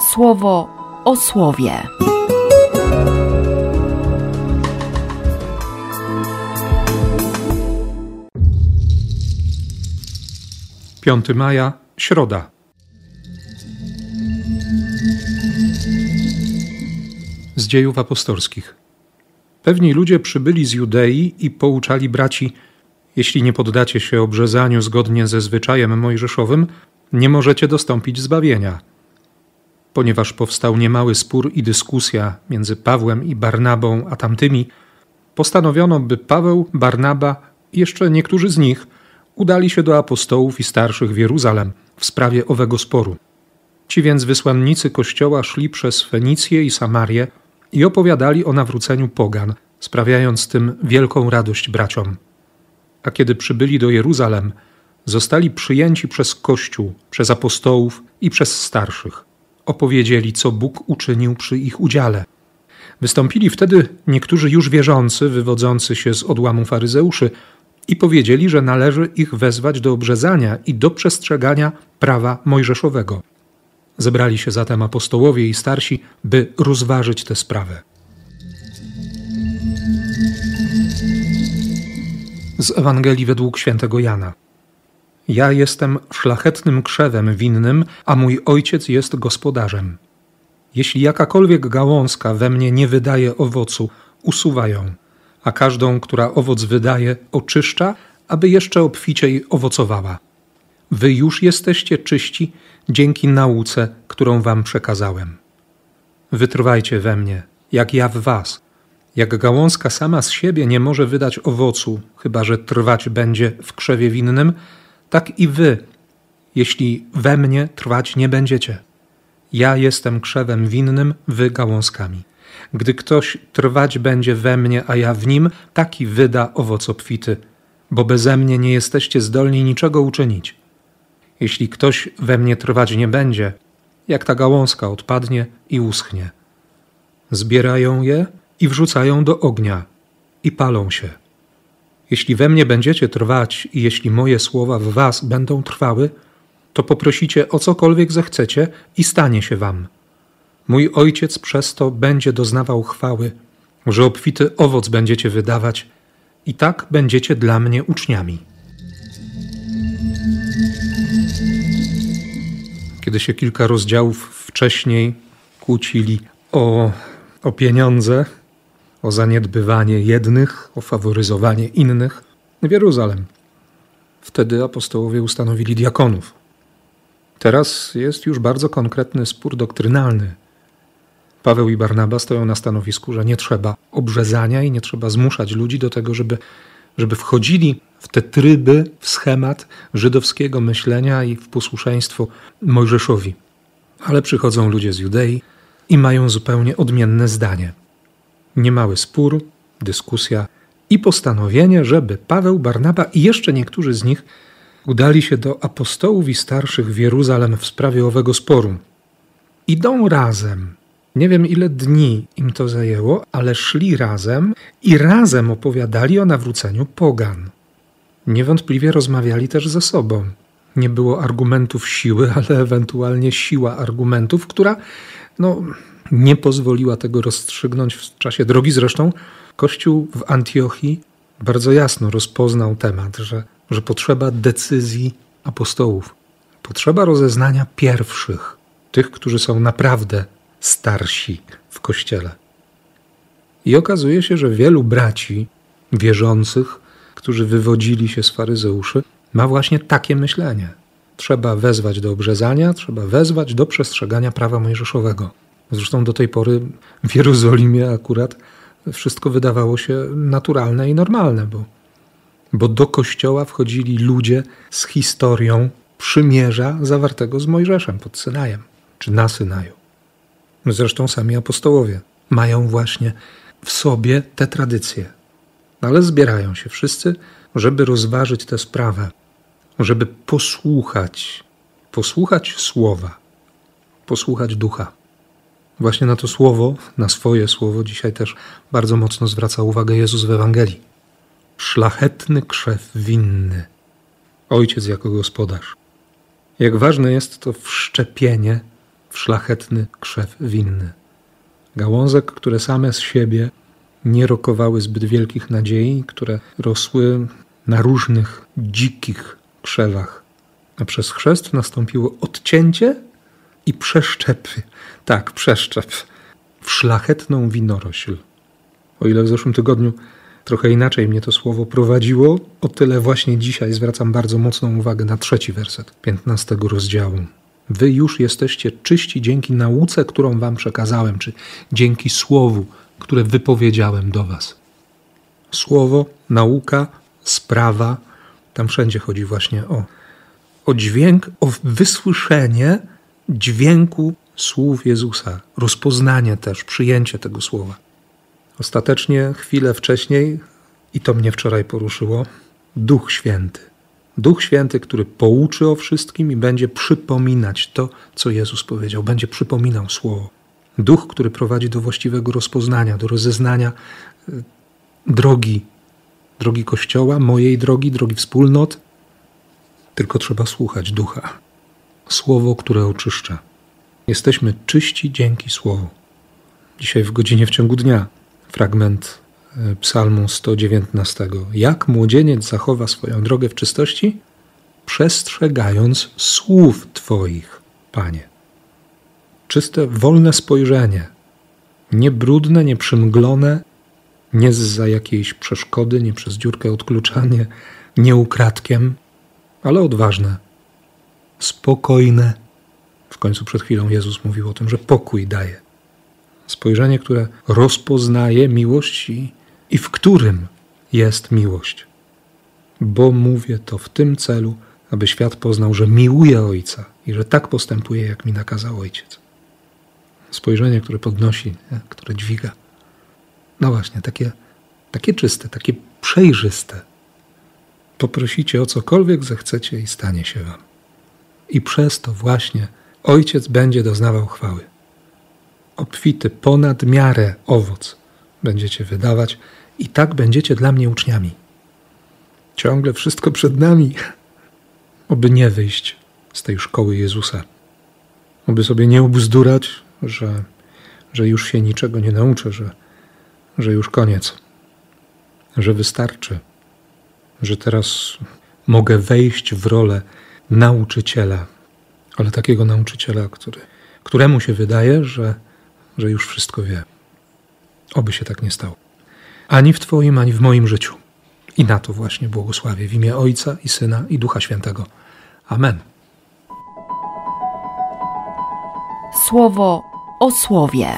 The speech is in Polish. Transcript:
słowo o słowie. 5 maja, środa. Z dziejów apostolskich. Pewni ludzie przybyli z Judei i pouczali braci: Jeśli nie poddacie się obrzezaniu zgodnie ze zwyczajem mojżeszowym, nie możecie dostąpić zbawienia. Ponieważ powstał niemały spór i dyskusja między Pawłem i Barnabą a tamtymi, postanowiono, by Paweł, Barnaba i jeszcze niektórzy z nich udali się do apostołów i starszych w Jeruzalem w sprawie owego sporu. Ci więc wysłannicy Kościoła szli przez Fenicję i Samarię i opowiadali o nawróceniu pogan, sprawiając tym wielką radość braciom. A kiedy przybyli do Jeruzalem, zostali przyjęci przez Kościół, przez apostołów i przez starszych. Opowiedzieli, co Bóg uczynił przy ich udziale. Wystąpili wtedy niektórzy już wierzący, wywodzący się z odłamu faryzeuszy, i powiedzieli, że należy ich wezwać do obrzezania i do przestrzegania prawa mojżeszowego. Zebrali się zatem apostołowie i starsi, by rozważyć tę sprawę. Z Ewangelii według świętego Jana. Ja jestem szlachetnym krzewem winnym, a mój ojciec jest gospodarzem. Jeśli jakakolwiek gałązka we mnie nie wydaje owocu, usuwa ją a każdą, która owoc wydaje, oczyszcza, aby jeszcze obficiej owocowała. Wy już jesteście czyści dzięki nauce, którą wam przekazałem. Wytrwajcie we mnie, jak ja w was. Jak gałązka sama z siebie nie może wydać owocu, chyba że trwać będzie w krzewie winnym, tak i wy, jeśli we mnie trwać nie będziecie. Ja jestem krzewem winnym, wy gałązkami. Gdy ktoś trwać będzie we mnie, a ja w nim, taki wyda owoc obfity, bo beze mnie nie jesteście zdolni niczego uczynić. Jeśli ktoś we mnie trwać nie będzie, jak ta gałązka odpadnie i uschnie. Zbierają je i wrzucają do ognia i palą się. Jeśli we mnie będziecie trwać i jeśli moje słowa w was będą trwały, to poprosicie o cokolwiek zechcecie i stanie się wam. Mój ojciec przez to będzie doznawał chwały, że obfity owoc będziecie wydawać i tak będziecie dla mnie uczniami. Kiedy się kilka rozdziałów wcześniej kłócili o, o pieniądze, o zaniedbywanie jednych, o faworyzowanie innych w Jeruzalem. Wtedy apostołowie ustanowili diakonów. Teraz jest już bardzo konkretny spór doktrynalny Paweł i Barnaba stoją na stanowisku, że nie trzeba obrzezania i nie trzeba zmuszać ludzi do tego, żeby, żeby wchodzili w te tryby, w schemat żydowskiego myślenia i w posłuszeństwo Mojżeszowi. Ale przychodzą ludzie z Judei i mają zupełnie odmienne zdanie. Niemały spór, dyskusja i postanowienie, żeby Paweł, Barnaba i jeszcze niektórzy z nich udali się do apostołów i starszych w Jeruzalem w sprawie owego sporu. Idą razem, nie wiem, ile dni im to zajęło, ale szli razem i razem opowiadali o nawróceniu pogan. Niewątpliwie rozmawiali też ze sobą. Nie było argumentów siły, ale ewentualnie siła argumentów, która no, nie pozwoliła tego rozstrzygnąć w czasie drogi. Zresztą Kościół w Antiochii bardzo jasno rozpoznał temat, że, że potrzeba decyzji apostołów, potrzeba rozeznania pierwszych, tych, którzy są naprawdę starsi w kościele. I okazuje się, że wielu braci wierzących, którzy wywodzili się z faryzeuszy, ma właśnie takie myślenie. Trzeba wezwać do obrzezania, trzeba wezwać do przestrzegania prawa mojżeszowego. Zresztą do tej pory w Jerozolimie akurat wszystko wydawało się naturalne i normalne, bo, bo do kościoła wchodzili ludzie z historią przymierza zawartego z Mojżeszem pod Synajem, czy na Synaju. Zresztą sami apostołowie mają właśnie w sobie te tradycje. Ale zbierają się wszyscy, żeby rozważyć tę sprawę, żeby posłuchać, posłuchać słowa, posłuchać ducha. Właśnie na to słowo, na swoje słowo, dzisiaj też bardzo mocno zwraca uwagę Jezus w Ewangelii. Szlachetny krzew winny, Ojciec jako gospodarz. Jak ważne jest to wszczepienie w szlachetny krzew winny. Gałązek, które same z siebie nie rokowały zbyt wielkich nadziei, które rosły na różnych dzikich krzewach. A przez chrzest nastąpiło odcięcie i przeszczepy. Tak, przeszczep w szlachetną winorośl. O ile w zeszłym tygodniu trochę inaczej mnie to słowo prowadziło, o tyle właśnie dzisiaj zwracam bardzo mocną uwagę na trzeci werset 15 rozdziału. Wy już jesteście czyści dzięki nauce, którą wam przekazałem, czy dzięki słowu, które wypowiedziałem do was. Słowo, nauka, sprawa, tam wszędzie chodzi właśnie o, o dźwięk, o wysłyszenie dźwięku słów Jezusa, rozpoznanie też, przyjęcie tego słowa. Ostatecznie, chwilę wcześniej, i to mnie wczoraj poruszyło, Duch Święty. Duch Święty, który pouczy o wszystkim i będzie przypominać to, co Jezus powiedział, będzie przypominał słowo. Duch, który prowadzi do właściwego rozpoznania, do rozeznania y, drogi, drogi Kościoła, mojej drogi, drogi wspólnot. Tylko trzeba słuchać Ducha. Słowo, które oczyszcza. Jesteśmy czyści dzięki Słowu. Dzisiaj w godzinie w ciągu dnia fragment e, Psalmu 119. Jak młodzieniec zachowa swoją drogę w czystości? Przestrzegając słów Twoich, Panie. Czyste, wolne spojrzenie, nie brudne, nie nie za jakiejś przeszkody, nie przez dziurkę odkluczanie, nie ukradkiem, ale odważne, spokojne. W końcu przed chwilą Jezus mówił o tym, że pokój daje. Spojrzenie, które rozpoznaje miłość i, i w którym jest miłość. Bo mówię to w tym celu, aby świat poznał, że miłuję Ojca i że tak postępuje, jak mi nakazał Ojciec. Spojrzenie, które podnosi, nie? które dźwiga. No właśnie, takie, takie czyste, takie przejrzyste. Poprosicie o cokolwiek zechcecie i stanie się wam. I przez to właśnie Ojciec będzie doznawał chwały obfity ponad miarę owoc będziecie wydawać i tak będziecie dla mnie uczniami. Ciągle wszystko przed nami, oby nie wyjść z tej szkoły Jezusa, oby sobie nie ubzdurać, że, że już się niczego nie nauczę, że, że już koniec, że wystarczy, że teraz mogę wejść w rolę nauczyciela, ale takiego nauczyciela, który, któremu się wydaje, że że już wszystko wie. Oby się tak nie stało. Ani w Twoim, ani w moim życiu. I na to właśnie błogosławię w imię Ojca i Syna i Ducha Świętego. Amen. Słowo o słowie.